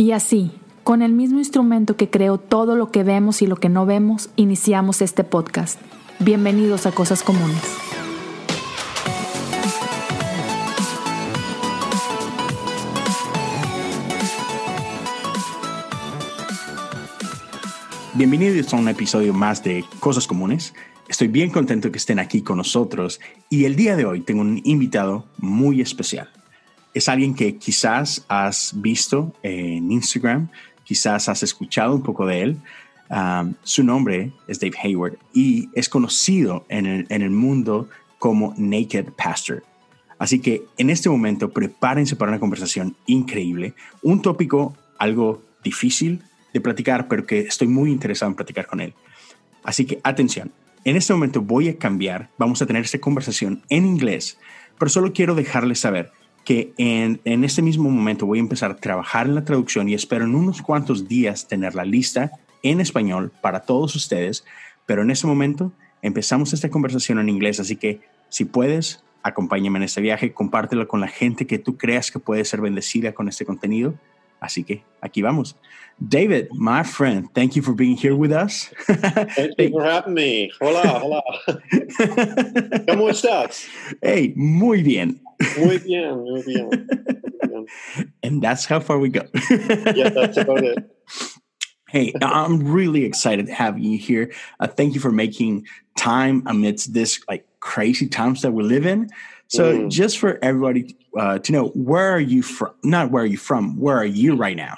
Y así, con el mismo instrumento que creó todo lo que vemos y lo que no vemos, iniciamos este podcast. Bienvenidos a Cosas Comunes. Bienvenidos a un episodio más de Cosas Comunes. Estoy bien contento que estén aquí con nosotros y el día de hoy tengo un invitado muy especial es alguien que quizás has visto en Instagram, quizás has escuchado un poco de él. Um, su nombre es Dave Hayward y es conocido en el, en el mundo como Naked Pastor. Así que en este momento prepárense para una conversación increíble, un tópico algo difícil de platicar, pero que estoy muy interesado en platicar con él. Así que atención, en este momento voy a cambiar, vamos a tener esta conversación en inglés, pero solo quiero dejarles saber que en, en este mismo momento voy a empezar a trabajar en la traducción y espero en unos cuantos días tener la lista en español para todos ustedes, pero en este momento empezamos esta conversación en inglés, así que si puedes, acompáñame en este viaje, compártelo con la gente que tú creas que puede ser bendecida con este contenido. Así que aquí vamos. David, my friend, thank you for being here with us. Thank you for having me. Hola, hola. ¿Cómo estás? Hey, muy bien. Muy bien, muy bien. and that's how far we go. yeah, that's about it. Hey, I'm really excited having you here. Uh, thank you for making time amidst this like crazy times that we live in. So, mm. just for everybody uh, to know, where are you from? Not where are you from? Where are you right now?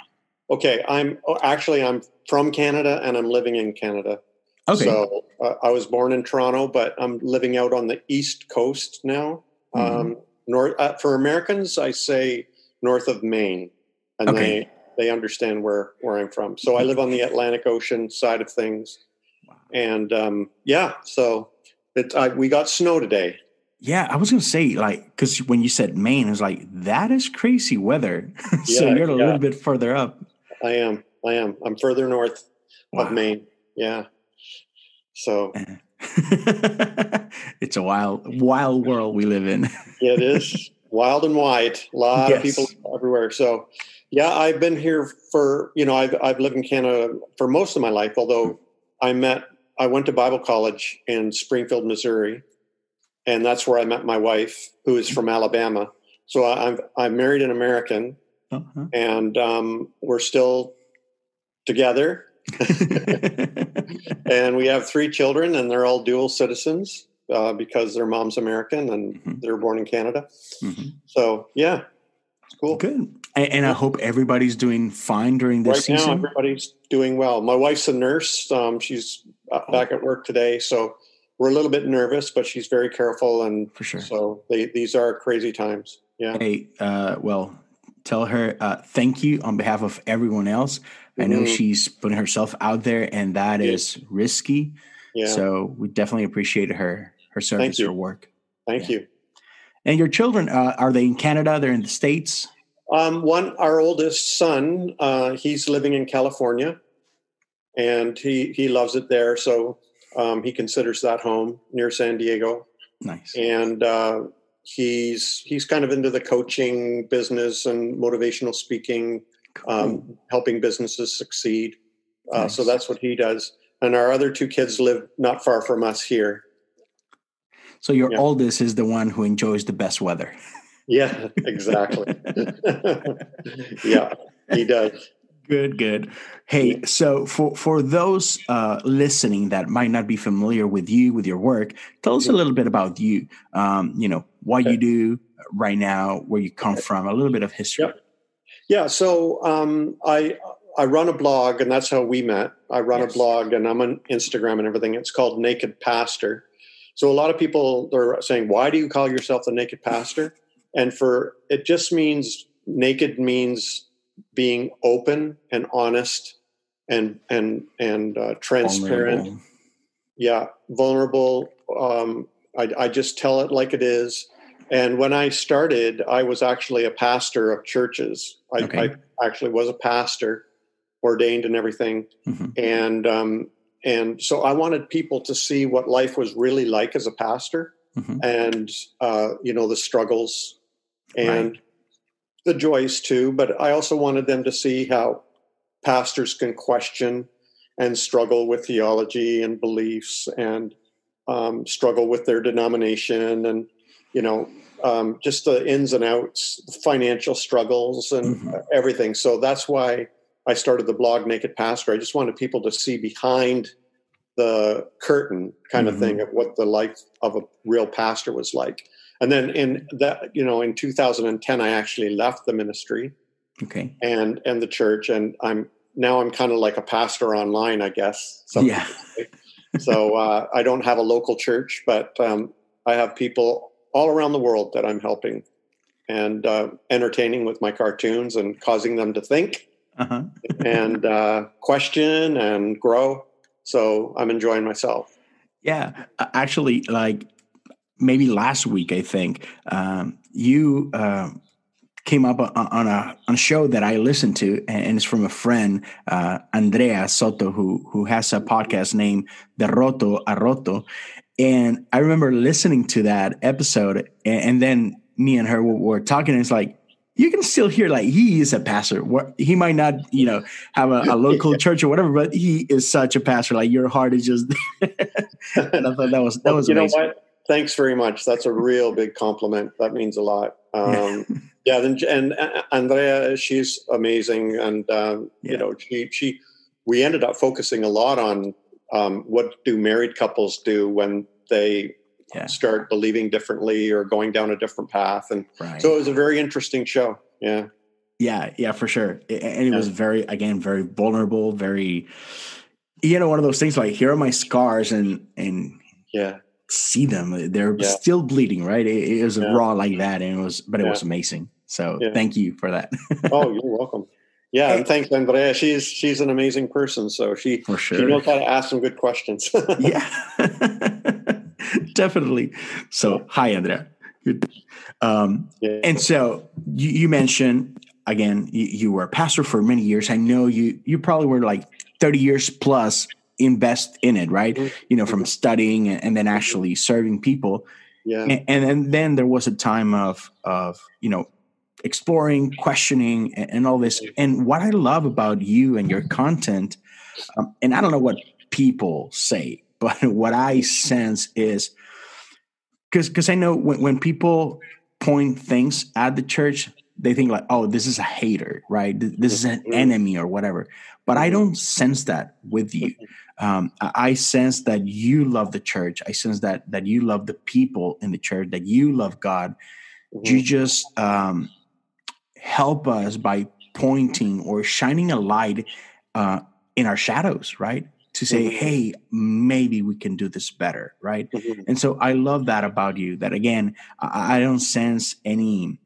Okay, I'm oh, actually I'm from Canada and I'm living in Canada. Okay. So uh, I was born in Toronto, but I'm living out on the East Coast now. Mm-hmm. Um, north uh, for Americans, I say north of Maine, and okay. they they understand where where I'm from. So I live on the Atlantic Ocean side of things, and um, yeah, so it, I, we got snow today. Yeah, I was gonna say like because when you said Maine, I was like that is crazy weather. so yeah, you're a yeah. little bit further up. I am. I am. I'm further north wow. of Maine. Yeah. So it's a wild, wild world we live in. yeah, it is wild and wide. A lot yes. of people everywhere. So, yeah, I've been here for you know I've I've lived in Canada for most of my life. Although I met I went to Bible college in Springfield, Missouri, and that's where I met my wife, who is from Alabama. So I'm I'm married an American, uh-huh. and um, we're still together. and we have three children, and they're all dual citizens uh, because their mom's American and mm-hmm. they're born in Canada. Mm-hmm. So yeah, it's cool. Good. And, and, I hope everybody's doing fine during this right season. now, everybody's doing well. My wife's a nurse. Um, she's uh, oh. back at work today, so we're a little bit nervous, but she's very careful. And for sure, so they, these are crazy times. Yeah. Hey, uh, well, tell her uh, thank you on behalf of everyone else. I know mm-hmm. she's putting herself out there, and that yeah. is risky. Yeah. So we definitely appreciate her her service, her work. Thank yeah. you. And your children uh, are they in Canada? They're in the states. Um, one, our oldest son, uh, he's living in California, and he he loves it there. So um, he considers that home near San Diego. Nice. And uh, he's he's kind of into the coaching business and motivational speaking, cool. um, helping businesses succeed. Uh, nice. So that's what he does. And our other two kids live not far from us here. So your yeah. oldest is the one who enjoys the best weather. Yeah, exactly. yeah, he does. Good, good. Hey, so for for those uh, listening that might not be familiar with you, with your work, tell us a little bit about you. Um, you know what you do right now, where you come from, a little bit of history. Yep. Yeah. So um, I I run a blog, and that's how we met. I run yes. a blog, and I'm on Instagram and everything. It's called Naked Pastor. So a lot of people are saying, "Why do you call yourself the Naked Pastor?" And for it just means naked means being open and honest and and and uh, transparent. Vulnerable. Yeah, vulnerable. Um, I, I just tell it like it is. And when I started, I was actually a pastor of churches. I, okay. I actually was a pastor, ordained and everything. Mm-hmm. And um, and so I wanted people to see what life was really like as a pastor, mm-hmm. and uh, you know the struggles. And right. The joys too, but I also wanted them to see how pastors can question and struggle with theology and beliefs and um, struggle with their denomination and you know um, just the ins and outs, financial struggles and mm-hmm. everything. So that's why I started the blog Naked Pastor. I just wanted people to see behind the curtain kind mm-hmm. of thing of what the life of a real pastor was like. And then in that, you know, in 2010, I actually left the ministry. Okay. And and the church, and I'm now I'm kind of like a pastor online, I guess. Yeah. so uh, I don't have a local church, but um, I have people all around the world that I'm helping and uh, entertaining with my cartoons and causing them to think uh-huh. and uh, question and grow. So I'm enjoying myself. Yeah, actually, like maybe last week, I think um, you uh, came up on a on a show that I listened to, and it's from a friend, uh, Andrea Soto, who who has a podcast named Derroto a Roto, and I remember listening to that episode, and, and then me and her were, were talking, and it's like you can still hear like he is a pastor. He might not, you know, have a, a local church or whatever, but he is such a pastor. Like your heart is just. and I thought that was that was. You amazing. know what? Thanks very much. That's a real big compliment. That means a lot. Um, yeah. Then and uh, Andrea, she's amazing, and um, yeah. you know, she she. We ended up focusing a lot on um, what do married couples do when they yeah. start believing differently or going down a different path. And right. so it was a very interesting show. Yeah. Yeah. Yeah, for sure. And it was very, again, very vulnerable, very, you know, one of those things like here are my scars and, and yeah, see them. They're yeah. still bleeding, right? It, it was raw like that. And it was, but it was amazing. So thank you for that. oh, you're welcome. Yeah, and thanks, Andrea. She's she's an amazing person. So she For sure. she knows how to ask some good questions. yeah, definitely. So hi, Andrea. Um, yeah. And so you, you mentioned again you, you, were a pastor for many years. I know you you probably were like thirty years plus invest in it, right? Mm-hmm. You know, from mm-hmm. studying and then actually serving people. Yeah, and, and, and then there was a time of of you know exploring, questioning, and, and all this. And what I love about you and your content, um, and I don't know what people say, but what I sense is because because I know when, when people point things at the church, they think like, oh, this is a hater, right? This is an mm-hmm. enemy or whatever. But I don't sense that with you. Um, I sense that you love the church. I sense that that you love the people in the church. That you love God. You mm-hmm. just um, help us by pointing or shining a light uh, in our shadows, right? To say, mm-hmm. hey, maybe we can do this better, right? Mm-hmm. And so I love that about you. That again, I, I don't sense any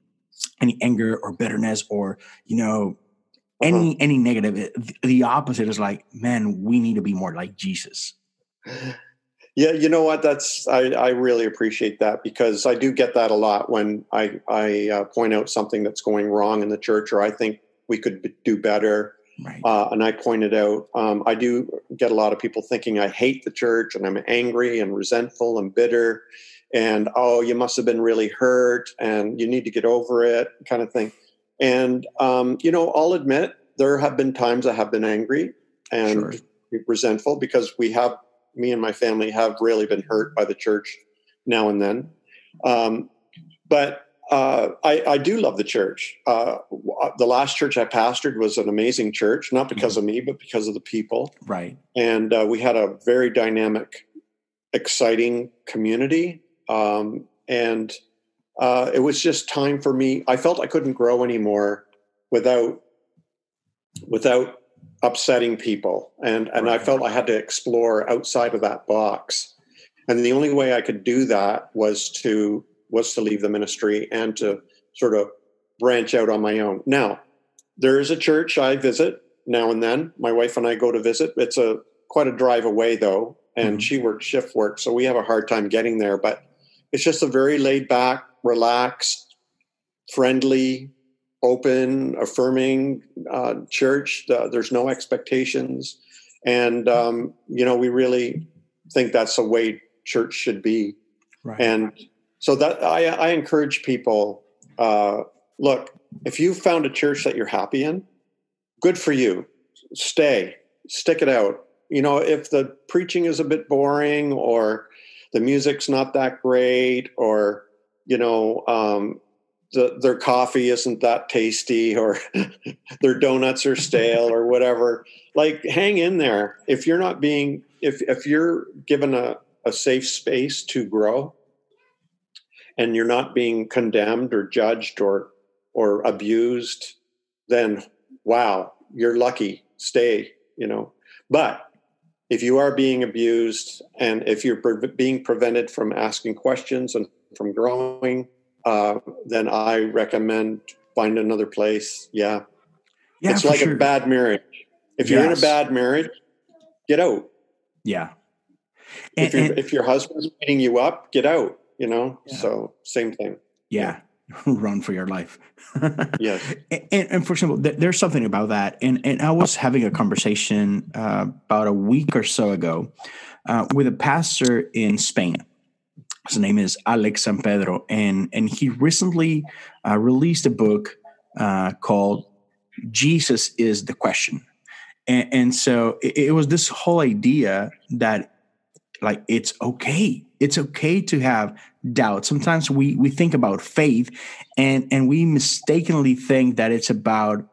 any anger or bitterness or you know uh-huh. any any negative. The opposite is like, man, we need to be more like Jesus. Yeah, you know what? That's I, I really appreciate that because I do get that a lot when I I uh, point out something that's going wrong in the church or I think we could do better. Right. Uh, and I pointed out, um, I do get a lot of people thinking I hate the church and I'm angry and resentful and bitter, and oh, you must have been really hurt and you need to get over it, kind of thing. And um, you know, I'll admit there have been times I have been angry and sure. resentful because we have me and my family have really been hurt by the church now and then. Um, but uh, I, I, do love the church. Uh, the last church I pastored was an amazing church, not because mm-hmm. of me, but because of the people. Right. And uh, we had a very dynamic, exciting community. Um, and uh, it was just time for me. I felt I couldn't grow anymore without without upsetting people and and right. i felt i had to explore outside of that box and the only way i could do that was to was to leave the ministry and to sort of branch out on my own now there is a church i visit now and then my wife and i go to visit it's a quite a drive away though and mm-hmm. she works shift work so we have a hard time getting there but it's just a very laid back relaxed friendly open, affirming uh, church. Uh, there's no expectations, and um, you know we really think that's the way church should be. Right. And so that I, I encourage people uh, look, if you found a church that you're happy in, good for you. Stay, stick it out. You know, if the preaching is a bit boring or the music's not that great or, you know, um, the, their coffee isn't that tasty or their donuts are stale or whatever, like hang in there. If you're not being, if, if you're given a, a safe space to grow and you're not being condemned or judged or or abused then wow you're lucky. Stay you know. But if you are being abused and if you're pre- being prevented from asking questions and from growing uh, then i recommend find another place. Yeah, yeah it's like sure. a bad marriage. If you're in a bad marriage get out. Yeah. And, if, and, if your husband's beating you up get out you know? Yeah. so same thing. Yeah, yeah. Run for your life. Yes. And, and, for example there's something about that. And and i was having a conversation uh, about a week or so ago uh, with a pastor in spain. His name is alex sampedro. And and he recently uh, released a book uh, called jesus is the question. And, and so it, it was this whole idea that like it's okay. It's okay to have doubt sometimes we we think about faith and and we mistakenly think that it's about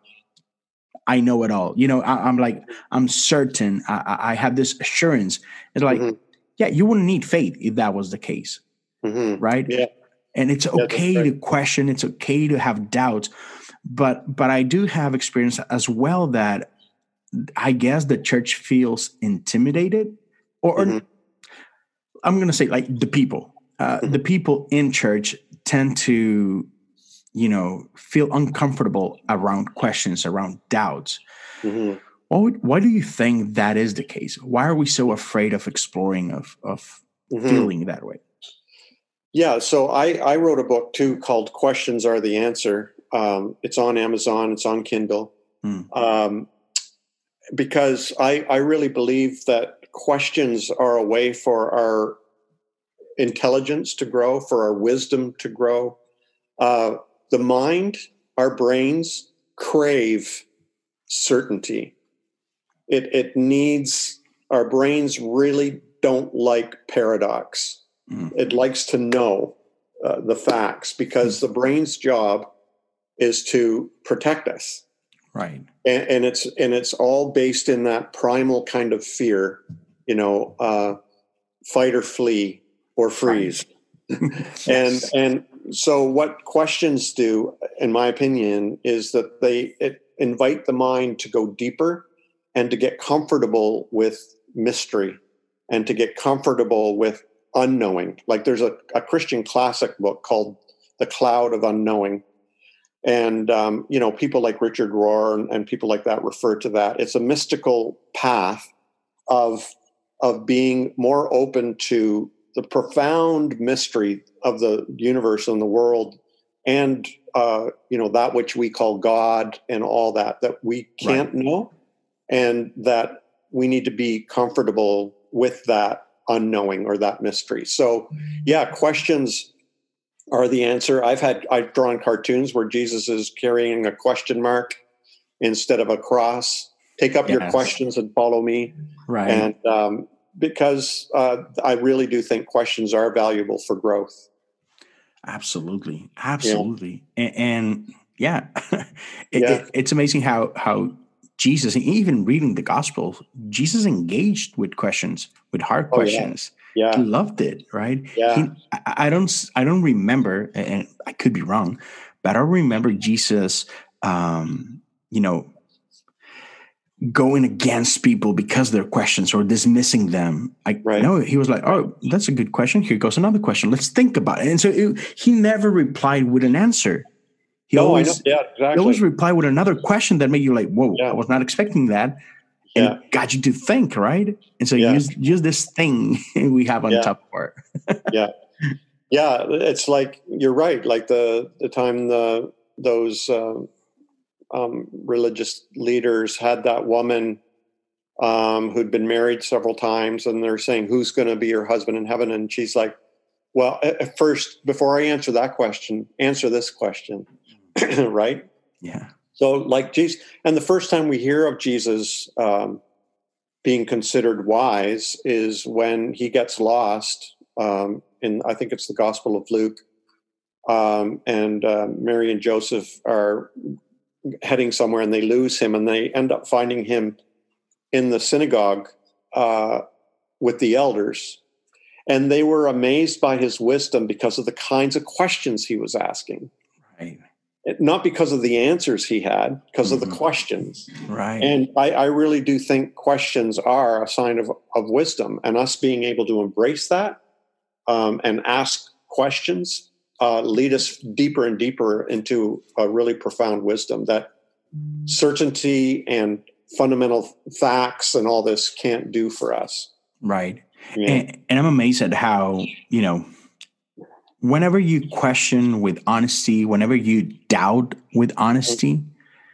i know it all you know I, am like i'm certain I, I, have this assurance it's like mm-hmm. yeah you wouldn't need faith if that was the case mm-hmm. right yeah and it's okay right. to question it's okay to have doubts but but i do have experience as well that i guess the church feels intimidated or, mm-hmm. I'm going to say like the people, uh, mm-hmm. the people in church tend to, you know, feel uncomfortable around questions, around doubts. Mm-hmm. Why, why do you think that is the case? Why are we so afraid of exploring, of, of mm-hmm. feeling that way? Yeah, so I, I wrote a book too called Questions Are the Answer. Um, it's on Amazon, it's on Kindle. Mm. Um, because I, I really believe that questions are a way for our intelligence to grow, for our wisdom to grow. Uh, the mind, our brains crave certainty. It, it needs, our brains really don't like paradox. Mm. It likes to know uh, the facts because mm. the brain's job is to protect us. Right. And, and, it's and it's all based in that primal kind of fear you know, uh, fight or flee or freeze. yes. And and so what questions do, in my opinion, is that they invite the mind to go deeper and to get comfortable with mystery and to get comfortable with unknowing. Like there's a, a Christian classic book called The Cloud of Unknowing. And, um, you know, people like Richard Rohr and, and people like that refer to that. It's a mystical path of of being more open to the profound mystery of the universe and the world and uh, you know that which we call god and all that that we can't right. know and that we need to be comfortable with that unknowing or that mystery. So yeah questions are the answer. I've had i've drawn cartoons where jesus is carrying a question mark instead of a cross. Take up yes. your questions and follow me. Right. And um, because uh, I really do think questions are valuable for growth. Absolutely, absolutely, yeah. And, and, yeah, it, yeah. It, it's amazing how how Jesus, even reading the Gospel, Jesus engaged with questions, with hard oh, questions. Yeah. yeah. he loved it, right? Yeah, he, I, I, don't, I don't remember, and I could be wrong, but I remember Jesus, um, you know, going against people because their questions or dismissing them. I right. know he was like, "Oh, that's a good question. Here goes another question. Let's think about it." And so it, he never replied with an answer. He no, always, Yeah, exactly. He always replied with another question that made you like, "Whoa, yeah. I was not expecting that." And yeah. got you to think, right? And so yeah. use use this thing we have on yeah. top part. yeah, yeah. It's like you're right. Like the the time the those. Uh, um, religious leaders had that woman um, who'd been married several times, and they're saying, "Who's going to be your husband in heaven?" And she's like, "Well, at first, before I answer that question, answer this question: right? Yeah. So, like Jesus, and the first time we hear of Jesus um, being considered wise is when he gets lost. Um, in I think it's the Gospel of Luke, um, and uh, Mary and Joseph are heading somewhere, and they lose him, and they end up finding him in the synagogue uh, with the elders, and they were amazed by his wisdom because of the kinds of questions he was asking. Right. Not because of the answers he had, because mm-hmm. of the mm-hmm. questions. Right. And I, I, really do think questions are a sign of, of wisdom, and us being able to embrace that um, and ask questions uh, lead us deeper and deeper into a really profound wisdom that certainty and fundamental facts and all this can't do for us. Right. Yeah. And, and I'm amazed at how, you know, whenever you question with honesty, whenever you doubt with honesty,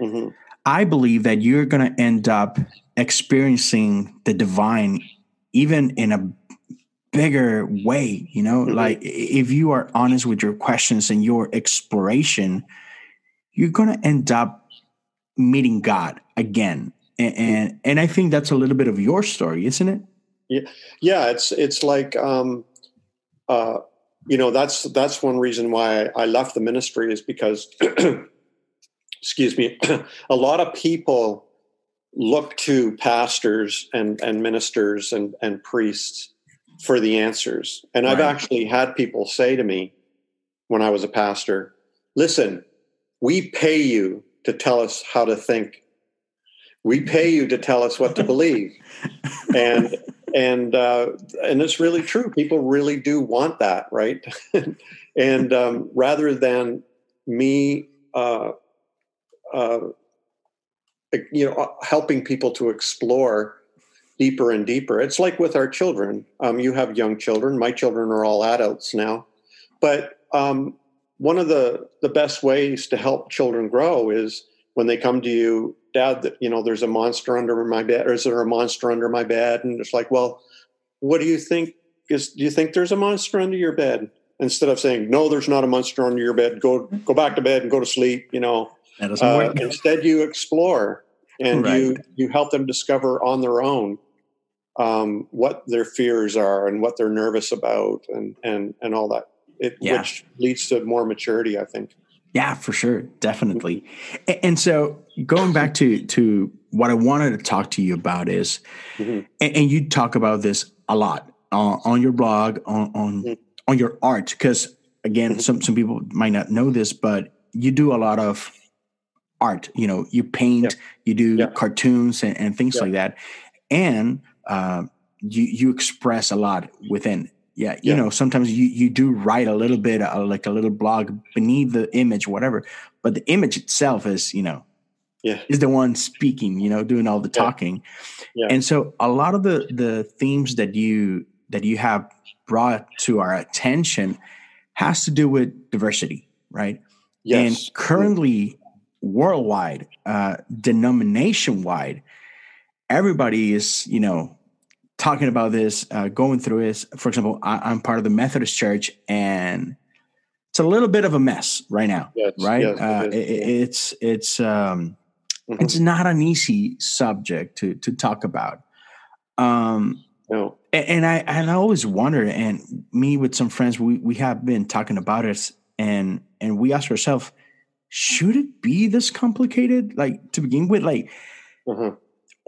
mm-hmm. I believe that you're going to end up experiencing the divine even in a bigger way, you know, mm-hmm. like if you are honest with your questions and your exploration, you're going to end up meeting God again. And, and, and I think that's a little bit of your story, isn't it? Yeah, yeah. It's it's like um, uh, you know that's that's one reason why I left the ministry is because, excuse me, a lot of people look to pastors and and ministers and and priests for the answers. And right. I've actually had people say to me when I was a pastor, "Listen, we pay you to tell us how to think. We pay you to tell us what to believe." and and uh, and it's really true. People really do want that, right? and um, rather than me, uh, uh, you know, helping people to explore deeper and deeper. It's like with our children. Um, you have young children. My children are all adults now, but um, one of the the best ways to help children grow is when they come to you dad that you know there's a monster under my bed or is there a monster under my bed and it's like well what do you think is do you think there's a monster under your bed instead of saying no there's not a monster under your bed go go back to bed and go to sleep you know uh, instead you explore and right. you you help them discover on their own um, what their fears are and what they're nervous about and and and all that it, yeah. which leads to more maturity i think yeah, for sure, definitely. And so going back to to what I wanted to talk to you about is, mm-hmm. and, and, you talk about this a lot uh, on your blog, on on, mm-hmm. on your art, because again, mm-hmm. some some people might not know this, but you do a lot of art. You know, you paint, yeah. you do yeah. cartoons and, and things like that, and uh, you you express a lot within yeah, you yeah. know, sometimes you you do write a little bit, uh, like a little blog beneath the image, whatever. But the image itself is, you know, yeah, is the one speaking, you know, doing all the talking. Yeah. And so a lot of the the themes that you that you have brought to our attention has to do with diversity, right? Yes. And currently, worldwide, uh, denomination wide, everybody is, you know, talking about this, uh, going through this. For example, I, am part of the Methodist Church, and it's a little bit of a mess right now. Yes, right? Yes, uh, it it, it's it's um, mm-hmm. it's not an easy subject to to talk about. Um, no. And, and I and I always wonder, and me with some friends, we we have been talking about it, and and we ask ourselves, should it be this complicated? Like to begin with, like. Mm-hmm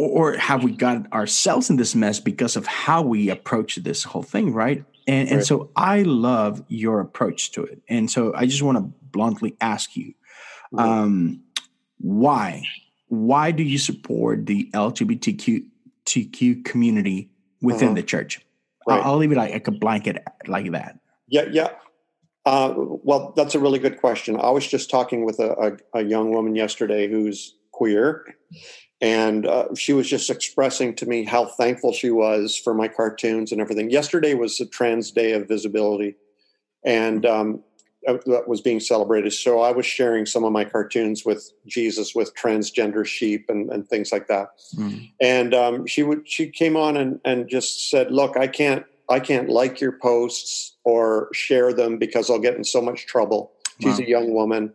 or have we got ourselves in this mess because of how we approach this whole thing right? And right. and so i love your approach to it. And so i just want to bluntly ask you um, why why do you support the lgbtq TQ community within uh-huh. the church? Right. I'll, I'll, leave it like, like a blanket like that. Yeah yeah. Uh, well that's a really good question. I was just talking with a, a, a young woman yesterday who's queer and uh, she was just expressing to me how thankful she was for my cartoons and everything. Yesterday was the Trans Day of Visibility, and um, uh, that was being celebrated. So I was sharing some of my cartoons with Jesus, with transgender sheep and, and things like that. Mm. And um, she would she came on and, and just said, "Look, I can't I can't like your posts or share them because I'll get in so much trouble." She's a young woman,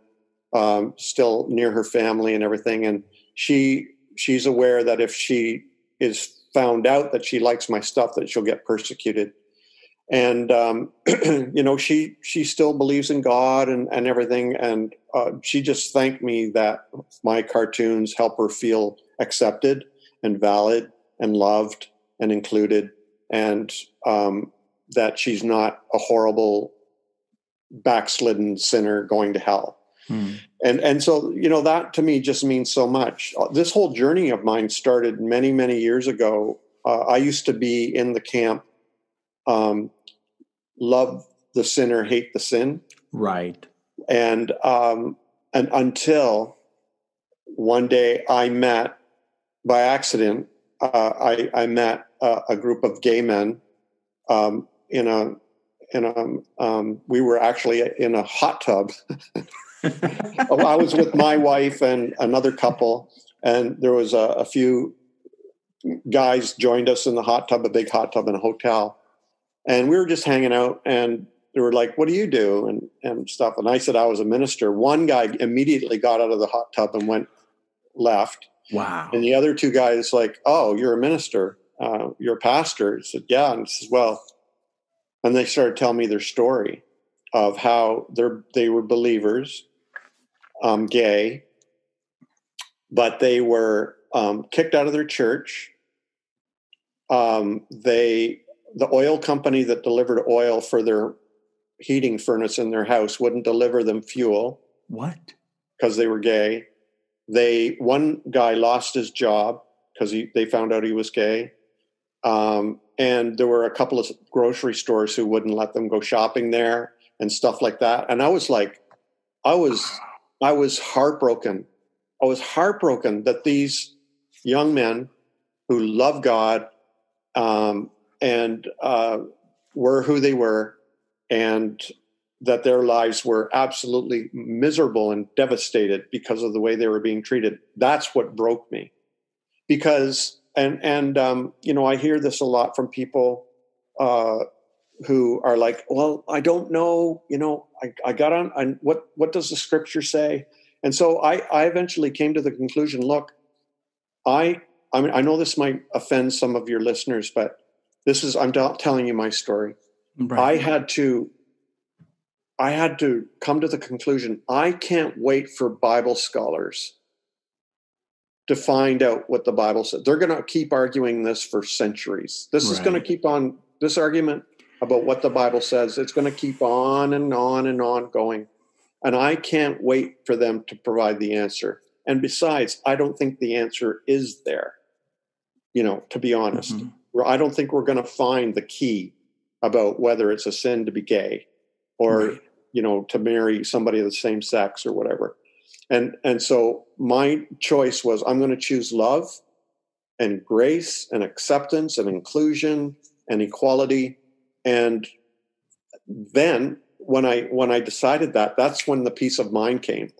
um, still near her family and everything. And she she's aware that if she is found out that she likes my stuff, that she'll get persecuted. And um, you know, she she still believes in God and and everything. And uh, she just thanked me that my cartoons help her feel accepted and valid and loved and included, and um, that she's not a horrible backslidden sinner going to hell. Hmm. And and so you know that to me just means so much. Uh, this whole journey of mine started many many years ago. Uh, I used to be in the camp, um, love the sinner, hate the sin. Right. And um, and until one day I met by accident, uh, I I met a, a, group of gay men um, in a in a um, we were actually in a hot tub. I was with my wife and another couple, and there was a, a, few guys joined us in the hot tub, a big hot tub in a hotel, and we were just hanging out. And they were like, "What do you do?" and and stuff. And I said I was a minister. One guy immediately got out of the hot tub and went left. Wow. And the other two guys like, "Oh, you're a minister. Uh, you're a pastor." He said, "Yeah." And he says, "Well." And they started telling me their story of how they're they were believers, um, gay, but they were um, kicked out of their church. Um, they the oil company that delivered oil for their heating furnace in their house wouldn't deliver them fuel. What? Because they were gay. They one guy lost his job because they found out he was gay. Um, and there were a couple of grocery stores who wouldn't let them go shopping there and stuff like that and i was like i was i was heartbroken. I was heartbroken that these young men who love god um, and uh, were who they were and that their lives were absolutely miserable and devastated because of the way they were being treated that's what broke me. Because and and um, you know i hear this a lot from people uh, who are like well i don't know you know i, I got on and what what does the scripture say and so i i eventually came to the conclusion look i i mean i know this might offend some of your listeners but this is i'm telling you my story right. i had to i had to come to the conclusion i can't wait for bible scholars to find out what the Bible said. They're going to keep arguing this for centuries. This right. is going to keep on this argument about what the Bible says. It's going to keep on and on and on going. And I can't wait for them to provide the answer. And besides, I don't think the answer is there. You know, to be honest, mm-hmm. I don't think we're going to find the key about whether it's a sin to be gay or, right. you know, to marry somebody of the same sex or whatever and and so my choice was i'm going to choose love and grace and acceptance and inclusion and equality and then when i when i decided that that's when the peace of mind came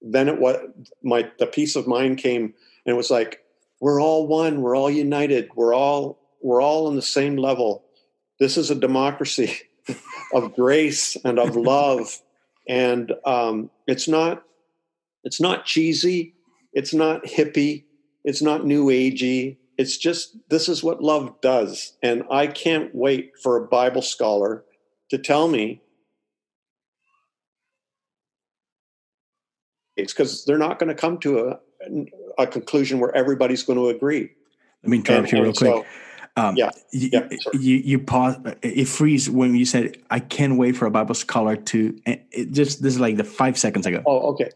then it was my the peace of mind came and it was like we're all one we're all united we're all we're all on the same level this is a democracy of grace and of love and um, it's not it's not cheesy. It's not hippie. It's not new agey. It's just this is what love does. And I can't wait for a Bible scholar to tell me it's because they're not going to come to a, a conclusion where everybody's going to agree. Let me interrupt you real quick. So, um, yeah, you, yeah you, you pause. It freeze when you said, "I can't wait for a Bible scholar to." It just this is like the five seconds ago. Oh, okay.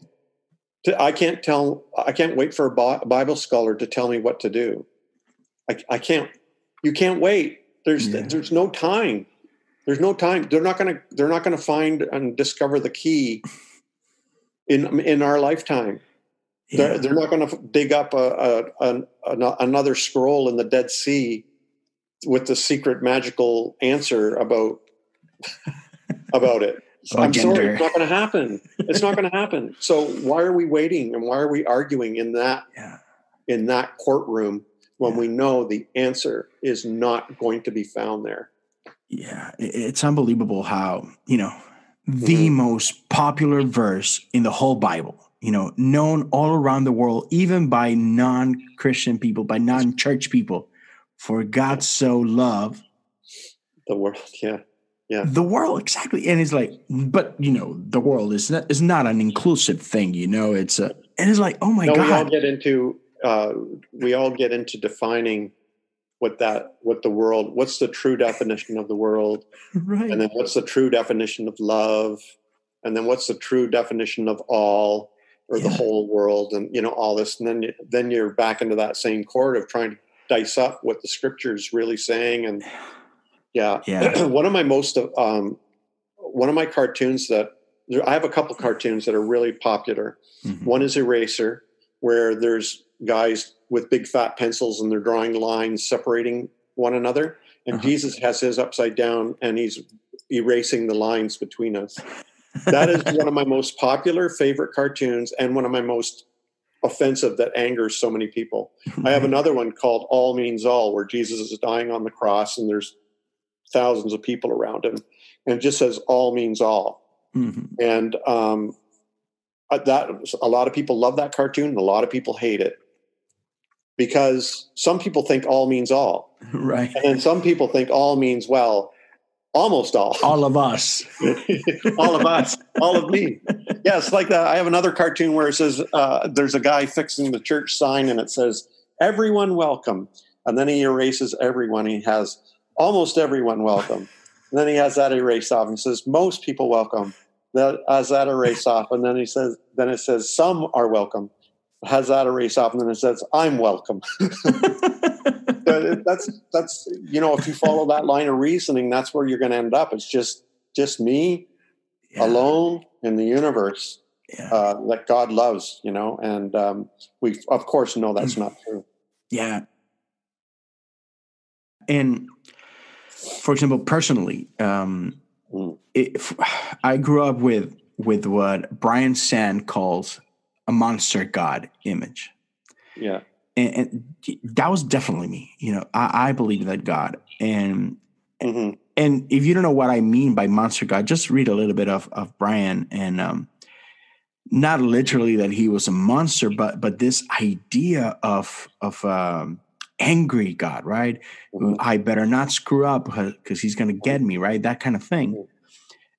I can't tell. I can't wait for a Bible scholar to tell me what to do. I, I can't. You can't wait. There's yeah. there's no time. There's no time. They're not gonna. They're not gonna find and discover the key in in our lifetime. Yeah. They're, they're, not going to dig up a, a, a, another scroll in the Dead Sea with the secret magical answer about about it. I'm gender. sorry, it's not going to happen. It's not going to happen. So why are we waiting and why are we arguing in that yeah. in that courtroom when yeah. we know the answer is not going to be found there? Yeah, it's unbelievable how you know the mm-hmm. most popular verse in the whole Bible. You know, known all around the world, even by non-Christian people, by non-church people. For God so loved the world. Yeah, yeah. The world exactly, and it's like, but you know, the world is not is not an inclusive thing. You know, it's a and it's like, oh my no, god. We all get into uh, we all get into defining what that what the world what's the true definition of the world? Right. And then what's the true definition of love? And then what's the true definition of all or yeah. the whole world? And you know all this. And then then you're back into that same chord of trying to dice up what the scripture is really saying. And yeah. Yeah. One of my most um one of my cartoons that i have a couple cartoons that are really popular. Mm-hmm. one is eraser where there's guys with big fat pencils and they're drawing lines separating one another. And uh-huh. Jesus has his upside down and he's erasing the lines between us. That is one of my most popular favorite cartoons and one of my most offensive that angers so many people. I have another one called All Means All, where Jesus is dying on the cross and there's thousands of people around him, and it just says All Means All. Mm-hmm. And um, that a lot of people love that cartoon, and a lot of people hate it because some people think all means all. Right. And then some people think all means, well, almost all. All of us. all of us. All of me. Yes, like that. I have another cartoon where it says uh, there's a guy fixing the church sign and it says, everyone welcome. And then he erases everyone. He has almost everyone welcome. And then he has that erased off and says, most people welcome. That has that erased off. And then he says, then it says, some are welcome has that erase off, and then it says, "I'm welcome." that's that's you know, if you follow that line of reasoning, that's where you're going to end up. It's just just me yeah. alone in the universe yeah. uh, that God loves, you know, and um, we of course know that's not true. Yeah, and for example, personally, um, mm. It, I grew up with with what Brian Zahnd calls a monster god image. Yeah. And, and that was definitely me. You know, I, I believe that God. And mm-hmm. and if you don't know what I mean by monster god, just read a little bit of of Brian and um not literally that he was a monster, but but this idea of of um angry God, right? Mm-hmm. I better not screw up because he's going to get me, right? That kind of thing.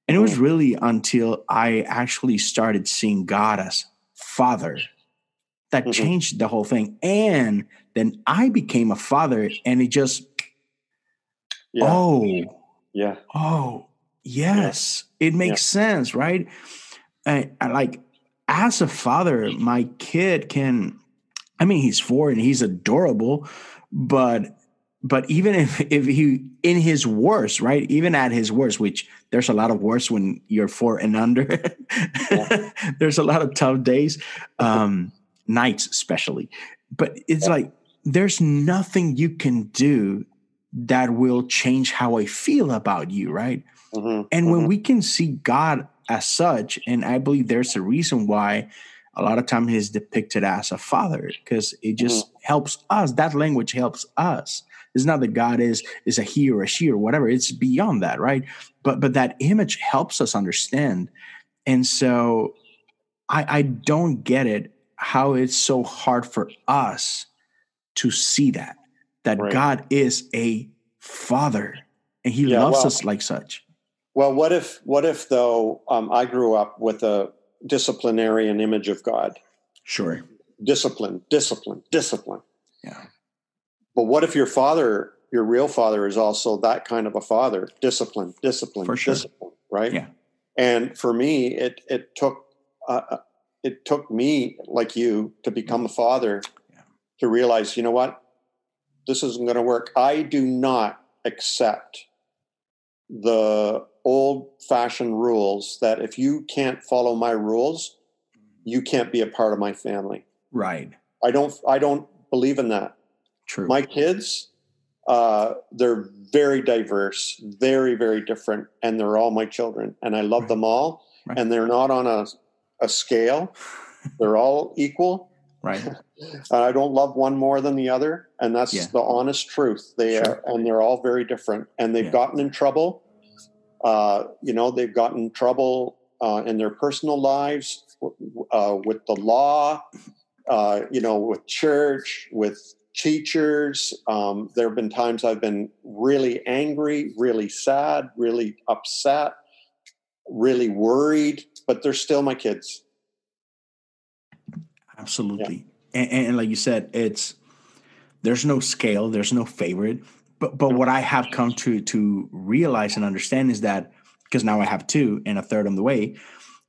And it was really until I actually started seeing God as father that mm-hmm. changed the whole thing. And then I became a father and it just, yeah. oh, yeah. Oh, yes. Yeah. It makes yeah. sense, right? I, I like as a father, my kid can, I mean, he's four and he's adorable, but but even if if he in his worst, right? Even at his worst, which there's a lot of worst when you're four and under. yeah. there's a lot of tough days, um, nights especially. But it's yeah. like there's nothing you can do that will change how I feel about you, right? Mm-hmm. And when mm-hmm. we can see God as such, and I believe there's a reason why a lot of time he's depicted as a father because it just mm-hmm. helps us. That language helps us it's not that God is is a he or a she or whatever. It's beyond that, right? But but that image helps us understand. And so I I don't get it how it's so hard for us to see that that right. God is a father and he yeah, loves well, us like such. Well, what if what if though um, I grew up with a disciplinarian image of God? Sure. Discipline, discipline, discipline. Yeah. But what if your father, your real father, is also that kind of a father? Discipline, discipline, for sure. discipline, right? Yeah. And for me, it it took uh, uh, it took me like you to become a father yeah. to realize, you know what, this isn't going to work. I do not accept the old fashioned rules that if you can't follow my rules, you can't be a part of my family. Right. I don't I don't believe in that. True. My kids, uh, they're very diverse, very, very different, and they're all my children, and I love right. them all. Right. And they're not on a, a scale; they're all equal. Right. I don't love one more than the other, and that's yeah. the honest truth. They sure. are, and they're all very different, and they've yeah. gotten in trouble Uh, you know, they've gotten trouble uh, in their personal lives uh, with the law, uh, you know, with church, with teachers. Um, there have been times I've been really angry, really sad, really upset, really worried, but they're still my kids. Absolutely. Yeah. And, and, like you said, it's there's no scale, there's no favorite. But but what I have come to to realize and understand is that because now I have two and a third on the way,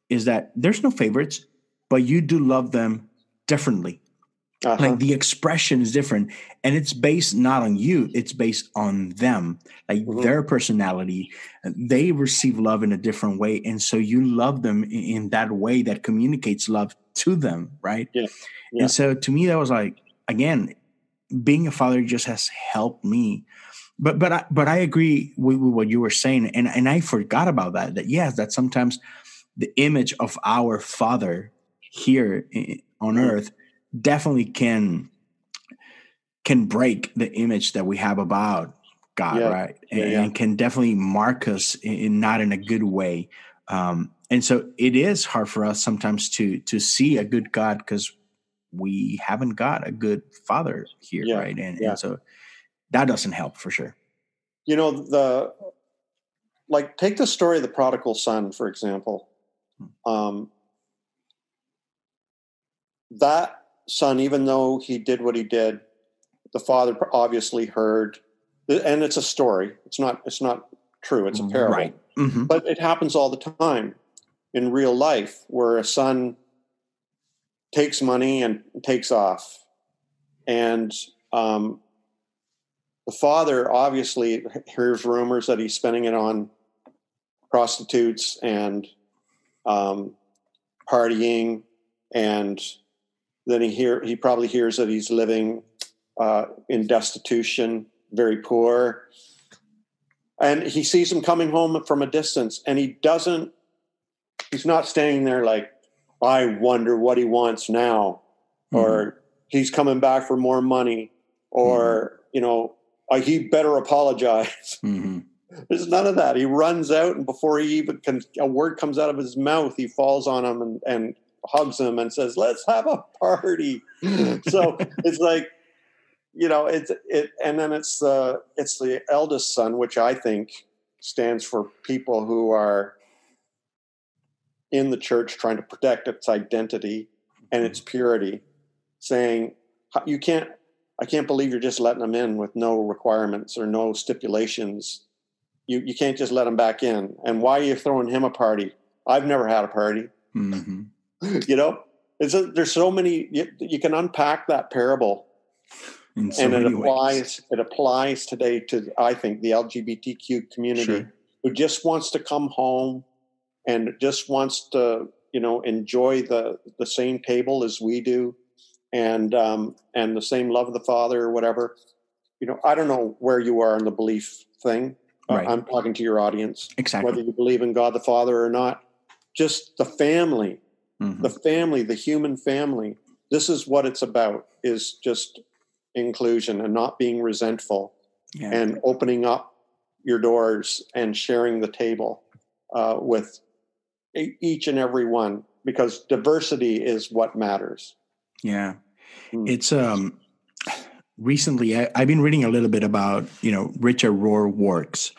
is that there's no favorites, but you do love them differently. Uh-huh. Like the expression is different, and it's based not on you; it's based on them, like mm-hmm. their personality. They receive love in a different way, and so you love them in, in that way that communicates love to them, right? Yeah. yeah. And so, to me, that was like again, being a father just has helped me. But but I, but I agree with, with what you were saying, and and I forgot about that. That yes, that sometimes the image of our father here on mm-hmm. earth definitely can can break the image that we have about God, yeah. right? And, yeah, yeah. and, can definitely mark us in, in, not in a good way. Um, and so it is hard for us sometimes to to see a good God because we haven't got a good father here, right? And, and so that doesn't help for sure. You know the like take the story of the prodigal son for example. Hmm. Um, that son, even though he did what he did, the father obviously heard, and it's a story. It's not. It's not true. It's a parable. Right. Mm-hmm. But it happens all the time in real life, where a son takes money and takes off, and um, the father obviously hears rumors that he's spending it on prostitutes and um, partying and then he hear he probably hears that he's living uh, in destitution, very poor, and he sees him coming home from a distance, and he doesn't. He's not standing there like, I wonder what he wants now, mm-hmm. or he's coming back for more money, or mm-hmm. you know, he better apologize. Mm-hmm. There's none of that. He runs out, and before he even can, a word comes out of his mouth, he falls on him and, and hugs him and says, "Let's have a party." so it's like, you know, it's it, and then it's the it's the eldest son, which I think stands for people who are in the church trying to protect its identity and its purity, saying, "You can't." I can't believe you're just letting them in with no requirements or no stipulations. You you can't just let them back in. And why are you throwing him a party? I've never had a party. Mm-hmm. you know, it's a, there's so many you, you, can unpack that parable, so and it applies. Ways. It applies today to I think the LGBTQ community sure. who just wants to come home and just wants to you know enjoy the the same table as we do, and um, and the same love of the Father or whatever. You know, I don't know where you are in the belief thing. Right. I'm talking to your audience. Exactly. Whether you believe in God the Father or not, just the family mm-hmm. the family the human family this is what it's about is just inclusion and not being resentful yeah. and opening up your doors and sharing the table uh, with each and every one because diversity is what matters yeah mm. it's um recently I, have been reading a little bit about you know richard rohr works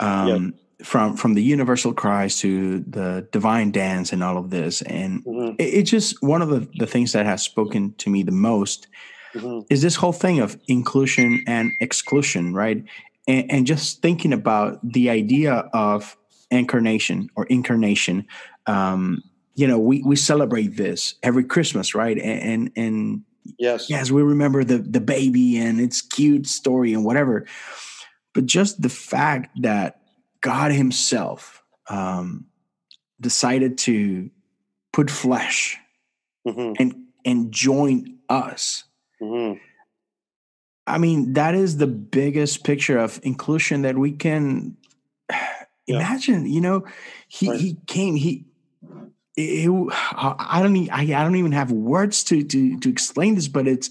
um, from from the universal Christ to the divine dance and all of this. And mm-hmm. it, it's just one of the, the things that has spoken to me the most mm-hmm. is this whole thing of inclusion and exclusion right? And, and, just thinking about the idea of incarnation or incarnation um, you know we we celebrate this every christmas right? And and, and yes. yes we remember the the baby and its cute story and whatever. But just the fact that God Himself um, decided to put flesh mm-hmm. and and join us. Mm-hmm. I mean, that is the biggest picture of inclusion that we can yeah. imagine. You know, he right. he came. He it, I don't I, I don't even have words to to to explain this, but it's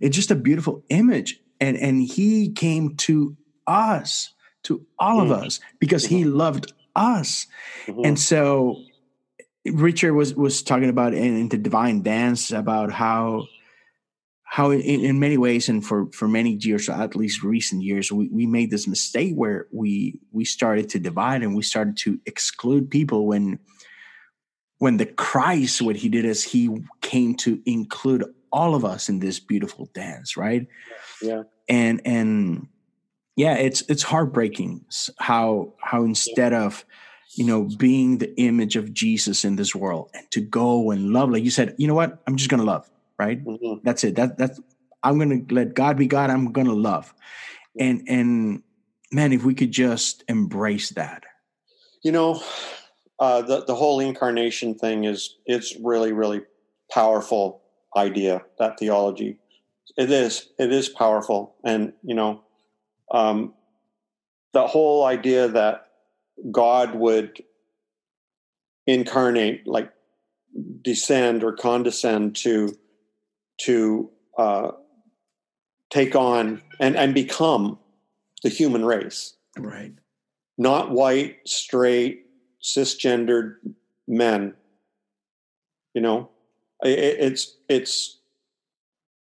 it's just a beautiful image, and and he came to us to all mm. of us because he loved us. Mm-hmm. And so Richard was was talking about in, in the divine dance about how how in, in, many ways and for for many years at least recent years we, we made this mistake where we we started to divide and we started to exclude people when when the christ what he did is he came to include all of us in this beautiful dance right yeah and and yeah it's it's heartbreaking how how instead of you know being the image of jesus in this world and to go and love like you said you know what i'm just gonna love right? Mm-hmm. That's it. That that's I'm gonna let God be God. I'm gonna love, and and man, if we could just embrace that, you know, uh, the the whole incarnation thing is it's really really powerful idea. That theology, it is it is powerful, and you know, um, the whole idea that God would incarnate like descend or condescend to to uh, take on and, and become the human race. Right. Not white, straight, cisgendered men. You know, it, it's it's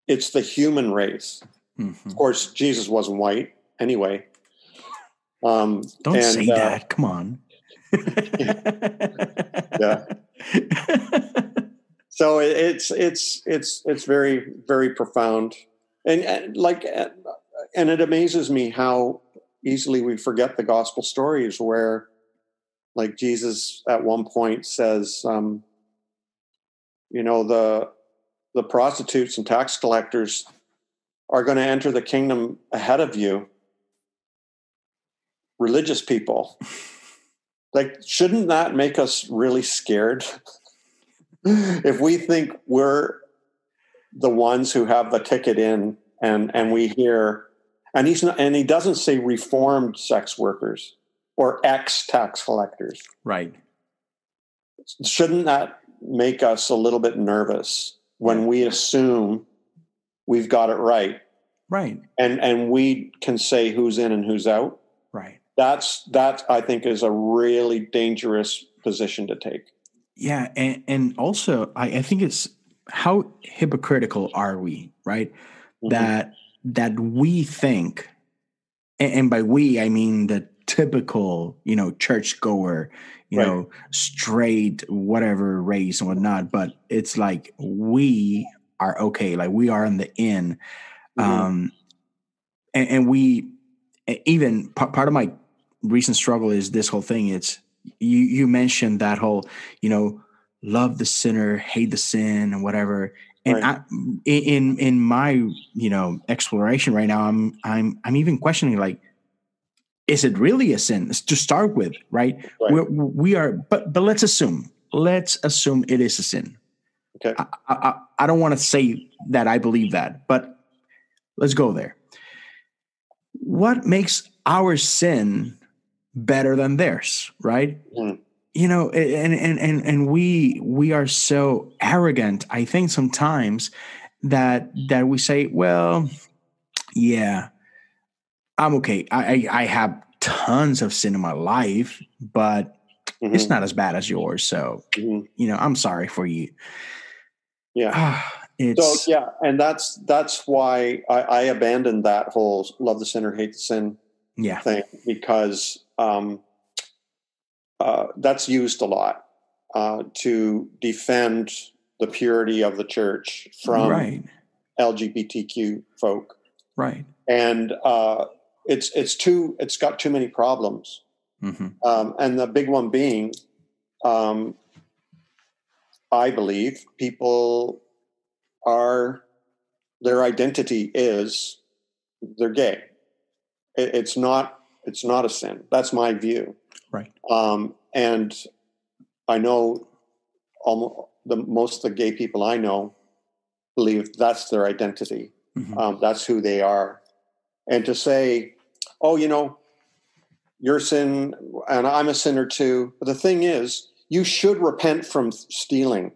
it's the human race. Mm-hmm. Of course, Jesus wasn't white anyway. Um, Don't and, say uh, that. Come on. yeah. so it's it's it's it's very very profound and, and like and it amazes me how easily we forget the gospel stories where like jesus at one point says um, you know the the prostitutes and tax collectors are going to enter the kingdom ahead of you religious people. Like shouldn't that make us really scared? If we think we're the ones who have the ticket in and and we hear and he's not and he doesn't say reformed sex workers or ex tax collectors. Right. Shouldn't that make us a little bit nervous when we assume we've got it right? Right. And and we can say who's in and who's out that's that i think is a really dangerous position to take yeah, and, and also I, I think it's how hypocritical are we, right? Mm-hmm. That that we think, and, and, by we I mean the typical, you know, churchgoer, you right. know, straight whatever race and whatnot, but it's like we are okay, like we are in the in, mm-hmm. um, and, and we even part of my recent struggle is this whole thing. It's you you mentioned that whole you know love the sinner hate the sin and whatever and right. I, in in my you know exploration right now i'm i'm i'm even questioning like is it really a sin to start with right, right. We're, we are but but let's assume let's assume it is a sin okay i i, I don't want to say that i believe that but let's go there what makes our sin better than theirs, right? Mm. You know, and and and and we we are so arrogant. I think sometimes that that we say, well, yeah, I'm okay. I I, I have tons of sin in my life, but mm-hmm. it's not as bad as yours. So mm-hmm. you know, I'm sorry for you. Yeah. so yeah, and that's that's why I, I abandoned that whole love the sinner, hate the sin yeah. thing because um, uh, that's used a lot uh, to defend the purity of the church from right. LGBTQ folk. Right. And uh, it's it's too it's got too many problems. Mm-hmm. Um, and the big one being, um, I believe people are their identity is they're gay. It, it's not it's not a sin. That's my view. Right. Um, and I know almost the most of the gay people I know believe that's their identity. Mm-hmm. Um, that's who they are. And to say, oh, you know, you're sin and I'm a sinner too. But the thing is, you should repent from stealing.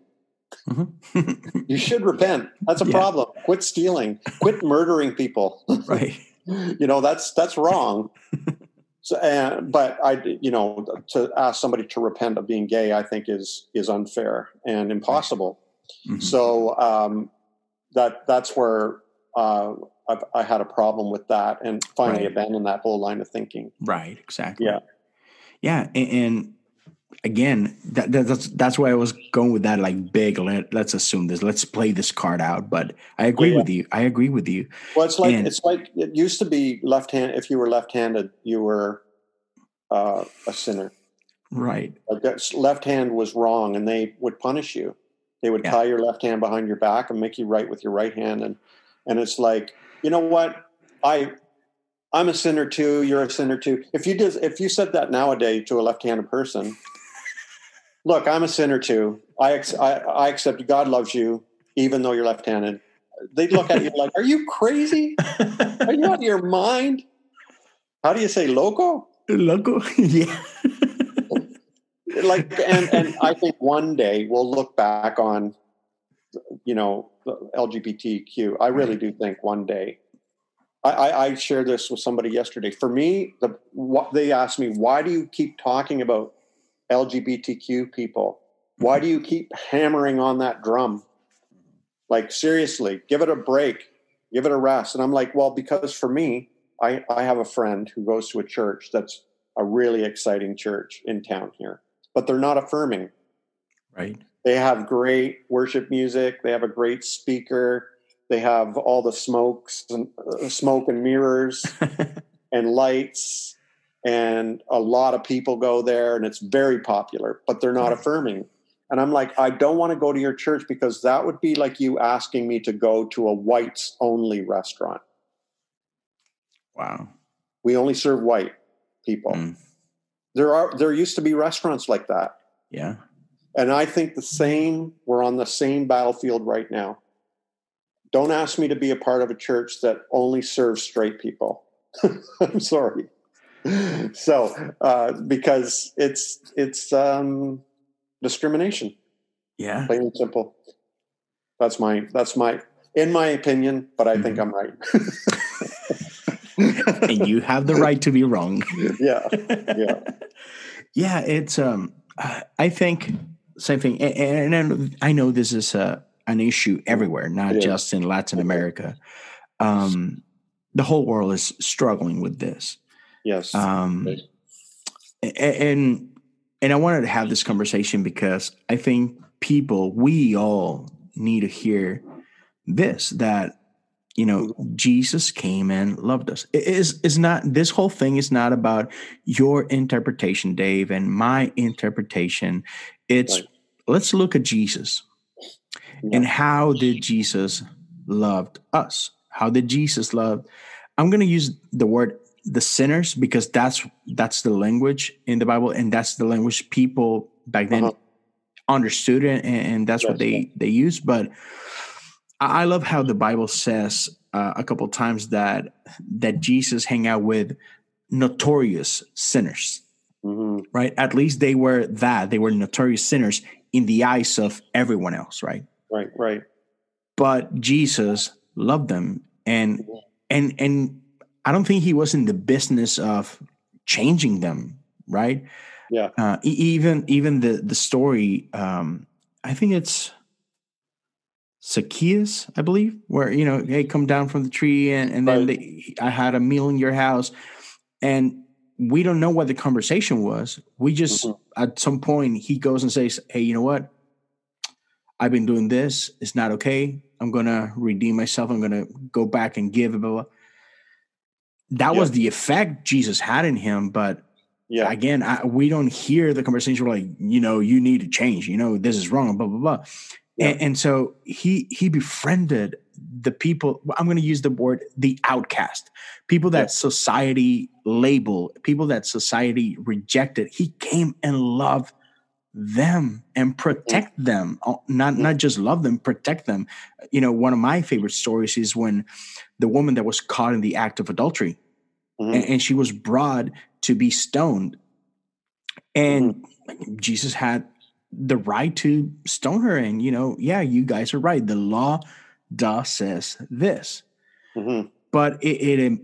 Mm-hmm. you should repent. That's a yeah. problem. Quit stealing. Quit murdering people. right. you know, that's that's wrong. So, uh, but I, you know, to ask somebody to repent of being gay, I think is is unfair and impossible. Mm-hmm. So um, that that's where uh, I've, i had a problem with that, and finally right. abandoned that whole line of thinking. Right. Exactly. Yeah. Yeah, and, and again, that, that's that's why I was going with that like big. Let, let's assume this. Let's play this card out. But I agree yeah. with you. I agree with you. Well, it's like and, it's like it used to be left hand. If you were left-handed, you were uh, a sinner. Right. Like left hand was wrong, and they would punish you. They would yeah. tie your left hand behind your back and make you write with your right hand, and and it's like you know what I I'm a sinner too. You're a sinner too. If you did, if you said that nowadays to a left-handed person, look, I'm a sinner too. I, I, I accept God loves you, even though you're left-handed. They'd look at you like, "Are you crazy? Are you out of your mind?" How do you say loco? Loco, yeah. like, and and I think one day we'll look back on, you know, LGBTQ. I really do think one day. I, I shared this with somebody yesterday. For me, the what they asked me, why do you keep talking about LGBTQ people. Why do you keep hammering on that drum? Like, seriously, give it a break, give it a rest. And I'm like, well, because for me, I, I have a friend who goes to a church that's a really exciting church in town here, but they're not affirming. Right. They have great worship music, they have a great speaker, they have all the smokes and uh, smoke and mirrors and lights and a lot of people go there and it's very popular but they're not affirming. And i'm like i don't want to go to your church because that would be like you asking me to go to a whites only restaurant. Wow. We only serve white people. Mm. there are there used to be restaurants like that. Yeah. And i think the same we're on the same battlefield right now. Don't ask me to be a part of a church that only serves straight people. I'm sorry so uh, because it's it's um, discrimination. Yeah, plain and simple. That's my that's my in my opinion, but I mm-hmm. think I'm right. and you have the right to be wrong. yeah, yeah, yeah. It's um, I think same thing, and, and I know this is a an issue everywhere, not just in Latin America. Um, the whole world is struggling with this. Yes. Um, and and I wanted to have this conversation because I think people, we all need to hear this that you know. Jesus came and loved us. It is is not this whole thing is not about your interpretation, Dave, and my interpretation. It's right. let's look at Jesus yeah. and how did Jesus loved us? How did Jesus love? I'm going to use the word the sinners because that's that's the language in the Bible and that's the language people back then uh-huh. understood it and, and that's, what they they used. But I love how the Bible says uh, a couple times that that Jesus hang out with notorious sinners. Mm-hmm. Right? At least they were that. They were notorious sinners in the eyes of everyone else, right? Right, right. But Jesus loved them and and and I don't think he was in the business of changing them, right? Yeah. Uh, even even the the story, um, I think it's Zacchaeus, I believe, where you know, hey, come down from the tree, and and then they, I had a meal in your house, and we don't know what the conversation was. We just mm-hmm. at some point he goes and says, "Hey, you know what? I've been doing this. It's not okay. I'm gonna redeem myself. I'm gonna go back and give." Blah, blah that yeah. was the effect Jesus had in him. But yeah, again, I, we don't hear the conversation like, you know, you need to change. You know, this is wrong. Blah blah blah. Yeah. And, and, so he he befriended the people. I'm going to use the word the outcast, people that yeah. society label, people that society rejected. He came and loved them and protect mm-hmm. them not mm-hmm. not just love them protect them you know one of my favorite stories is when the woman that was caught in the act of adultery mm-hmm. and, and, she was brought to be stoned and mm-hmm. jesus had the right to stone her and you know yeah you guys are right the law does says this mm-hmm. but it, it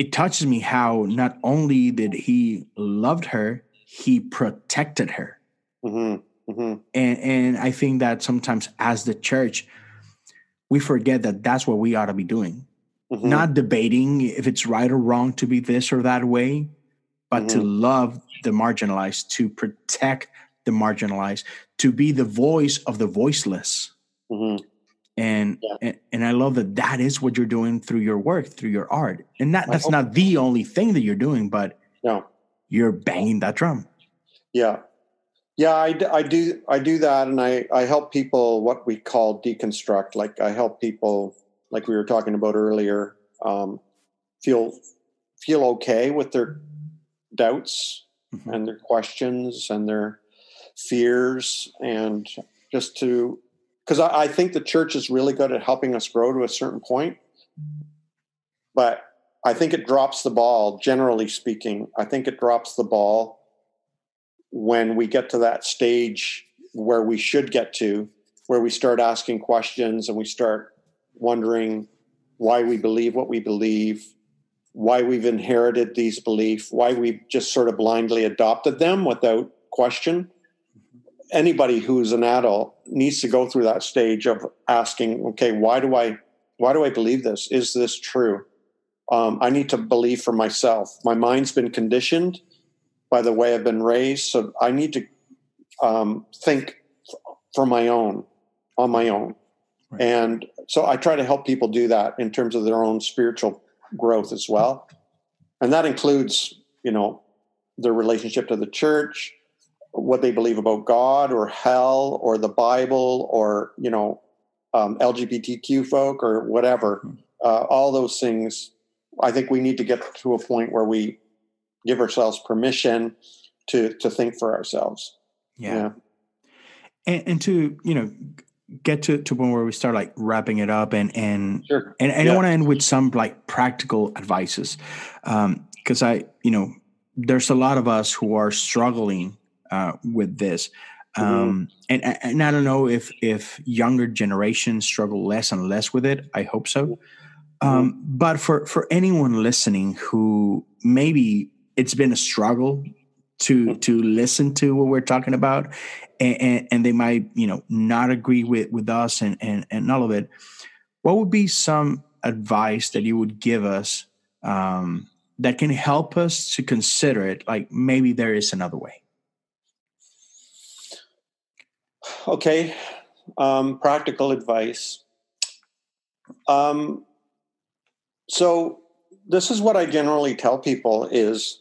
it touches me how not only did he loved her, he protected her. Mm-hmm. Mm-hmm. And and I think that sometimes as the church, we forget that that's what we ought to be doing. Mm-hmm. Not debating if it's right or wrong to be this or that way, but to Mhm. love the marginalized, to protect the marginalized, to be the voice of the voiceless. Mm-hmm. And, Yeah. and and I love that that is what you're doing through your work, through your art. And that that's not the only thing that you're doing, but No. you're banging that drum. Yeah. Yeah, I, I do I do that and I, I help people what we call deconstruct. Like I help people like we were talking about earlier, um, feel feel okay with their doubts Mhm. and their questions and their fears and just to because I, I think the church is really good at helping us grow to a certain point. But I think it drops the ball, generally speaking. I think it drops the ball when we get to that stage where we should get to, where we start asking questions and we start wondering why we believe what we believe, why we've inherited these beliefs, why we've just sort of blindly adopted them without question. Anybody who's an adult needs to go through that stage of asking, okay, why do I why do I believe this? Is this true? Um, I need to believe for myself. My mind's been conditioned by the way I've been raised. So I need to um, think for my own, on my own. Right. And so I try to help people do that in terms of their own spiritual growth as well. And that includes, you know, their relationship to the church, what they believe about God or hell or the Bible or, you know, um, LGBTQ folk or whatever. Mhm. Uh, all those things, I think we need to get to a point where we give ourselves permission to to think for ourselves. yeah. And, and to you know get to to one where we start like wrapping it up and and Sure. and, and Yeah. I want to end with some like practical advices because I you know there's a lot of us who are struggling uh, with this. Um, and, and I don't know if if younger generations struggle less and less with it. I hope so. Um, but for for anyone listening who maybe it's been a struggle to to listen to what we're talking about, and, and, and they might you know not agree with with us and and and all of it, what would be some advice that you would give us um, that can help us to consider it? Like maybe there is another way. Okay. Um, practical advice. Um, so this is what I generally tell people is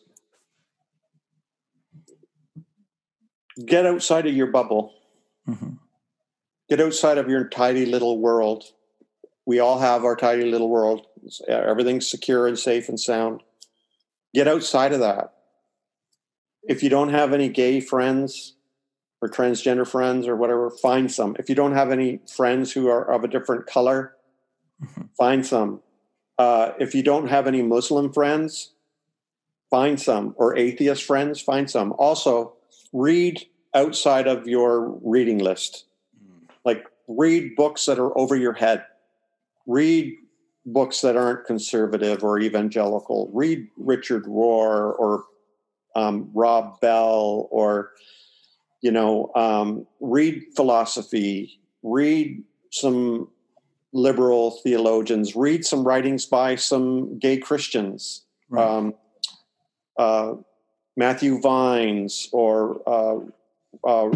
get outside of your bubble. Mhm. Get outside of your tidy little world. We all have our tidy little world. Everything's secure and safe and sound. Get outside of that. If you don't have any gay friends, or transgender friends or whatever, find some. If you don't have any friends who are of a different color, Mhm. find some. Uh, if you don't have any Muslim friends, find some. Or atheist friends, find some. Also, read outside of your reading list. Like, read books that are over your head. Read books that aren't conservative or evangelical. Read Richard Rohr or um, Rob Bell or you know, um, read philosophy, read some liberal theologians, read some writings by some gay Christians, Right. um, uh, Matthew Vines or uh, uh,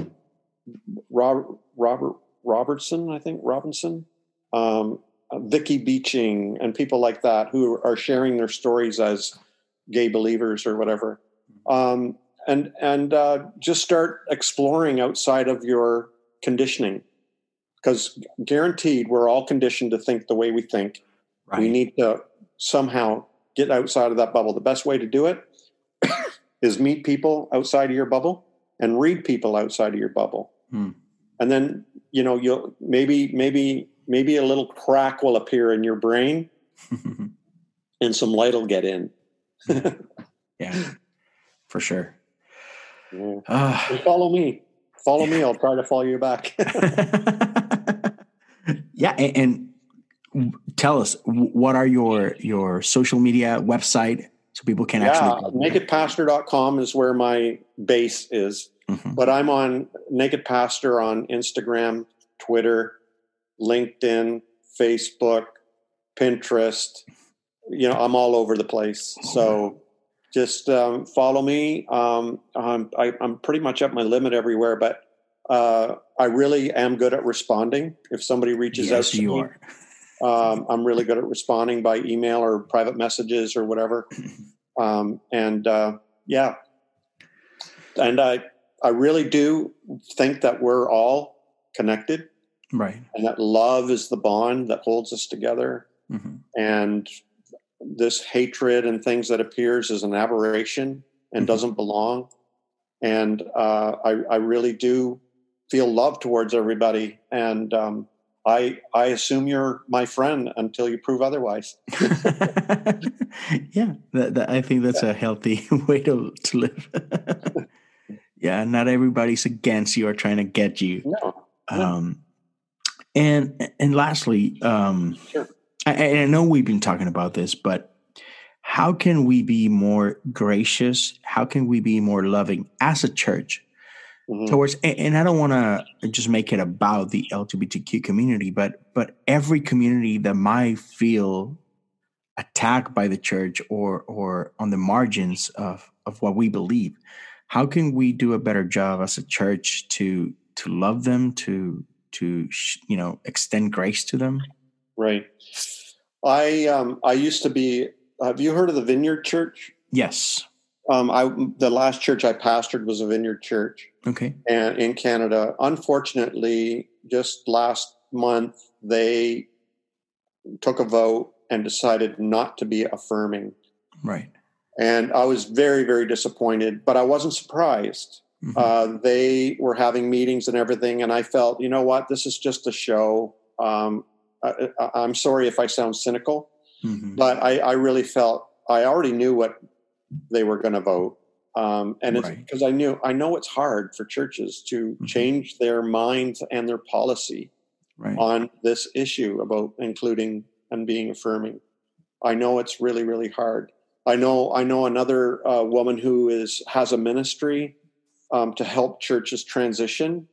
Robert, Robert Robertson, I think Robinson, um, uh, Vicky Beeching, and people like that who are sharing their stories as gay believers or whatever. Um, and and uh, just start exploring outside of your conditioning because guaranteed we're all conditioned to think the way we think right. we need to somehow get outside of that bubble the best way to do it is meet people outside of your bubble and read people outside of your bubble Hmm. and then you know you'll maybe maybe maybe a little crack will appear in your brain and some light will get in yeah, for sure. Yeah. Ah. And follow me follow me i'll try to follow you back yeah, and, and tell us what are your your social media website so people can yeah, actually nakedpastor.com is where my base is mm-hmm. but i'm on naked pastor on instagram twitter linkedin facebook pinterest you know i'm all over the place. So just um, follow me. Um, I'm, I, am pretty much at my limit everywhere but uh, i really am good at responding. If somebody reaches yes, out to you me are. Um, I'm really good at responding by email or private messages or whatever. Um, and uh, yeah, and I I really do think that we're all connected, right? And that love is the bond that holds us together. Mm-hmm. And this hatred and things that appears as an aberration and mm-hmm. doesn't belong. And uh, I I really do feel love towards everybody and um, I I assume you're my friend until you prove otherwise. yeah, that, that, I think that's yeah. a healthy way to to live. yeah, not everybody's against you or trying to get you. No. Um, and and lastly, um, sure. I, I know we've been talking about this, but how can we be more gracious? How can we be more loving as a church? Mm-hmm. towards and, and i don't want to just make it about the lgbtq community but but every community that might feel attacked by the church or or on the margins of of what we believe how can we do a better job as a church to to love them to to you know extend grace to them? Right. I um i used to be have you heard of the vineyard church? Yes um, I the last church I pastored was a Vineyard Church. Okay. And in Canada, unfortunately, just last month they took a vote and decided not to be affirming. Right. And I was very, very disappointed, but I wasn't surprised. Mm-hmm. Uh, they were having meetings and everything, and I felt, you know what, this is just a show. Um, I, am sorry if I sound cynical, mm-hmm. but I, I really felt I already knew what they were going to vote. Um, and it's because right. I knew I know it's hard for churches to mm-hmm. change their minds and their policy right. on this issue about including and being affirming. I know it's really really hard. I know I know another uh, woman who is has a ministry um, to help churches transition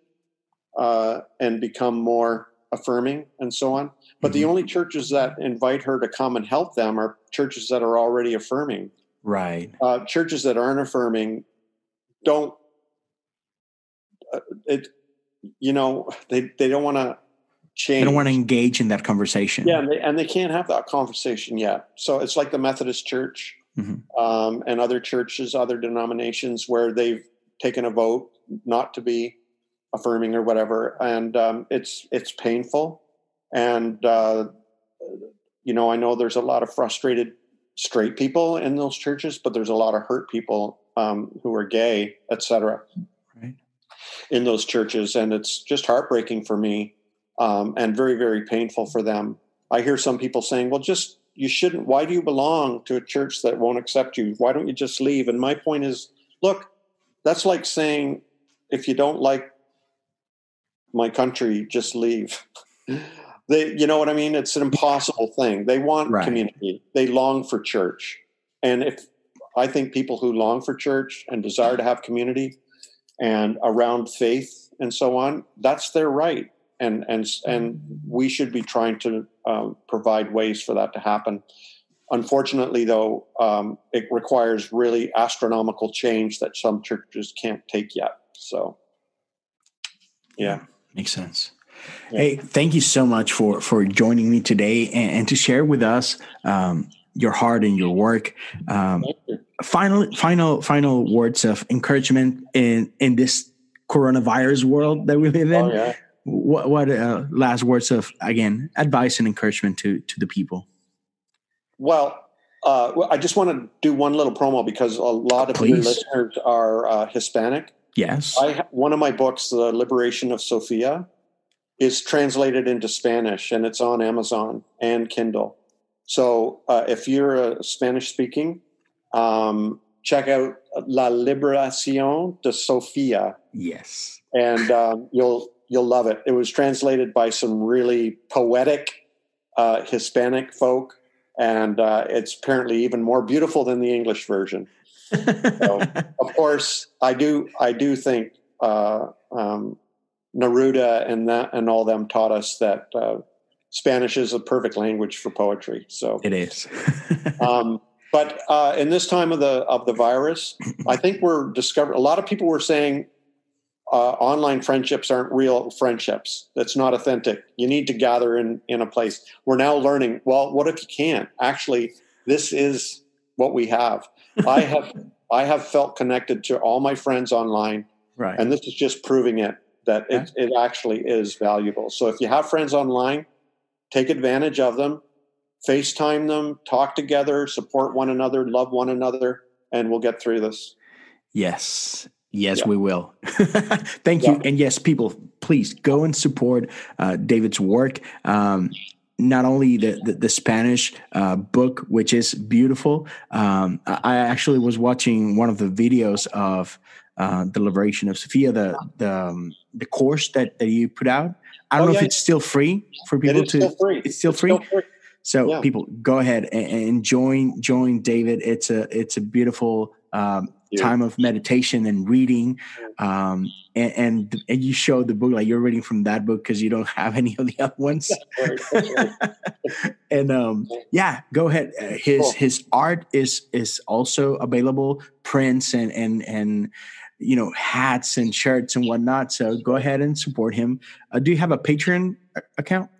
uh, and become more affirming and so on. But mm-hmm. the only churches that invite her to come and help them are churches that are already affirming. Right. Uh, churches that aren't affirming don't. Uh, it, you know, they they don't want to change. They don't want to engage in that conversation. Yeah, and they, and they can't have that conversation yet. So it's like the Methodist Church mm-hmm. um, and other churches, other denominations where they've taken a vote not to be affirming or whatever, and um, it's it's painful. And uh, you know, I know there's a lot of frustrated straight people in those churches, but there's a lot of hurt people um, who are gay, etc. Right. In those churches, and it's just heartbreaking for me, um, and very very painful for them. I hear some people saying, "Well, just you shouldn't. Why do you belong to a church that won't accept you? Why don't you just leave?" And my point is, look, that's like saying, if you don't like my country, just leave. they you know what i mean? It's an impossible thing. They want right. community. They long for church. And if i think people who long for church and desire to have community and around faith and so on that's their right. And and and we should be trying to um, provide ways for that to happen. Unfortunately though um, it requires really astronomical change that some churches can't take yet. So yeah makes sense Hey, thank you so much for for joining me today and, and to share with us um, your heart and your work. Um, final, final, final words of encouragement in in this coronavirus world that we live in. Oh, yeah. What what uh, last words of again advice and encouragement to to the people? Well, uh, I just want to do one little promo because a lot of Please. your listeners are uh, Hispanic. Yes, I one of my books, The Liberation of Sophia is translated into Spanish and it's on Amazon and Kindle. So uh, if you're a Spanish speaking, um, check out La Liberación de Sofia. Yes, and um, you'll you'll love it. It was translated by some really poetic uh, Hispanic folk, and uh, it's apparently even more beautiful than the English version. so, of course, I do. I do think uh, um, Neruda and that and all them taught us that uh, Spanish is a perfect language for poetry. So it is. um, but uh, in this time of the of the virus, I think we're discovering. A lot of people were saying uh, online friendships aren't real friendships. That's not authentic. You need to gather in in a place. We're now learning. Well, what if you can't? Actually, this is what we have. I have I have felt connected to all my friends online, right? And this is just proving it that it, it actually is valuable. So if you have friends online, take advantage of them, FaceTime them, talk together, support one another, love one another, and we'll get through this. Yes. Yes, yeah. we will. Thank you. And yes, people, please go and support uh, David's work. Um, not only the the, the Spanish uh, book, which is beautiful. Um, I actually was watching one of the videos of uh, the Liberation of Sophia, the the um, the course that, that you put out. I don't oh, know yeah. if it's still free for people to. Still free. It's still it's free. Still free. So yeah. people, go ahead and, and, join join David. It's a it's a beautiful um, yeah. time of meditation and reading. Um, and, and, and you show the book like you're reading from that book because you don't have any of the other ones. and um, yeah, go ahead. Uh, his cool. his art is is also available, prints and and and you know hats and shirts and whatnot. So go ahead and support him. Uh, do you have a Patreon account?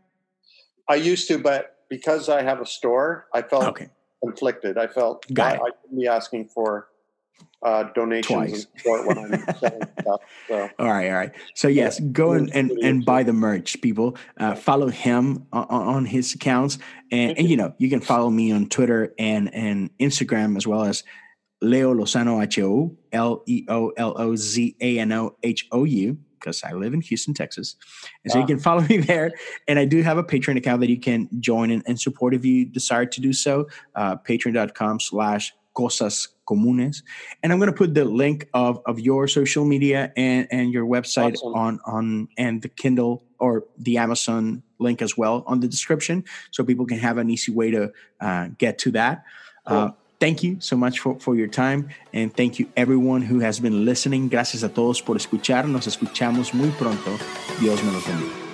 I used to, but because I have a store, I felt okay. conflicted. I felt Got I, I should be asking for uh, donations Twice. and support when I'm selling stuff. So. All right, all right. So yes, go and, and, and buy the merch, people. Uh, follow him on, on his accounts, and, and you know you can follow me on Twitter and and Instagram as well as Leo Lozano H O L E O L O Z A N O H O U because I live in Houston, Texas. And so you can follow me there. And I do have a Patreon account that you can join and, and support if you desire to do so. Uh, Patreon.com slash cosas comunes. And I'm going to put the link of, of your social media and, and your website awesome. on, on and the Kindle or the Amazon link as well on the description so people can have an easy way to uh, get to that. Cool. Uh, thank you so much for, for your time and thank you everyone who has been listening. Gracias a todos por escuchar. Nos escuchamos muy pronto. Dios me los bendiga.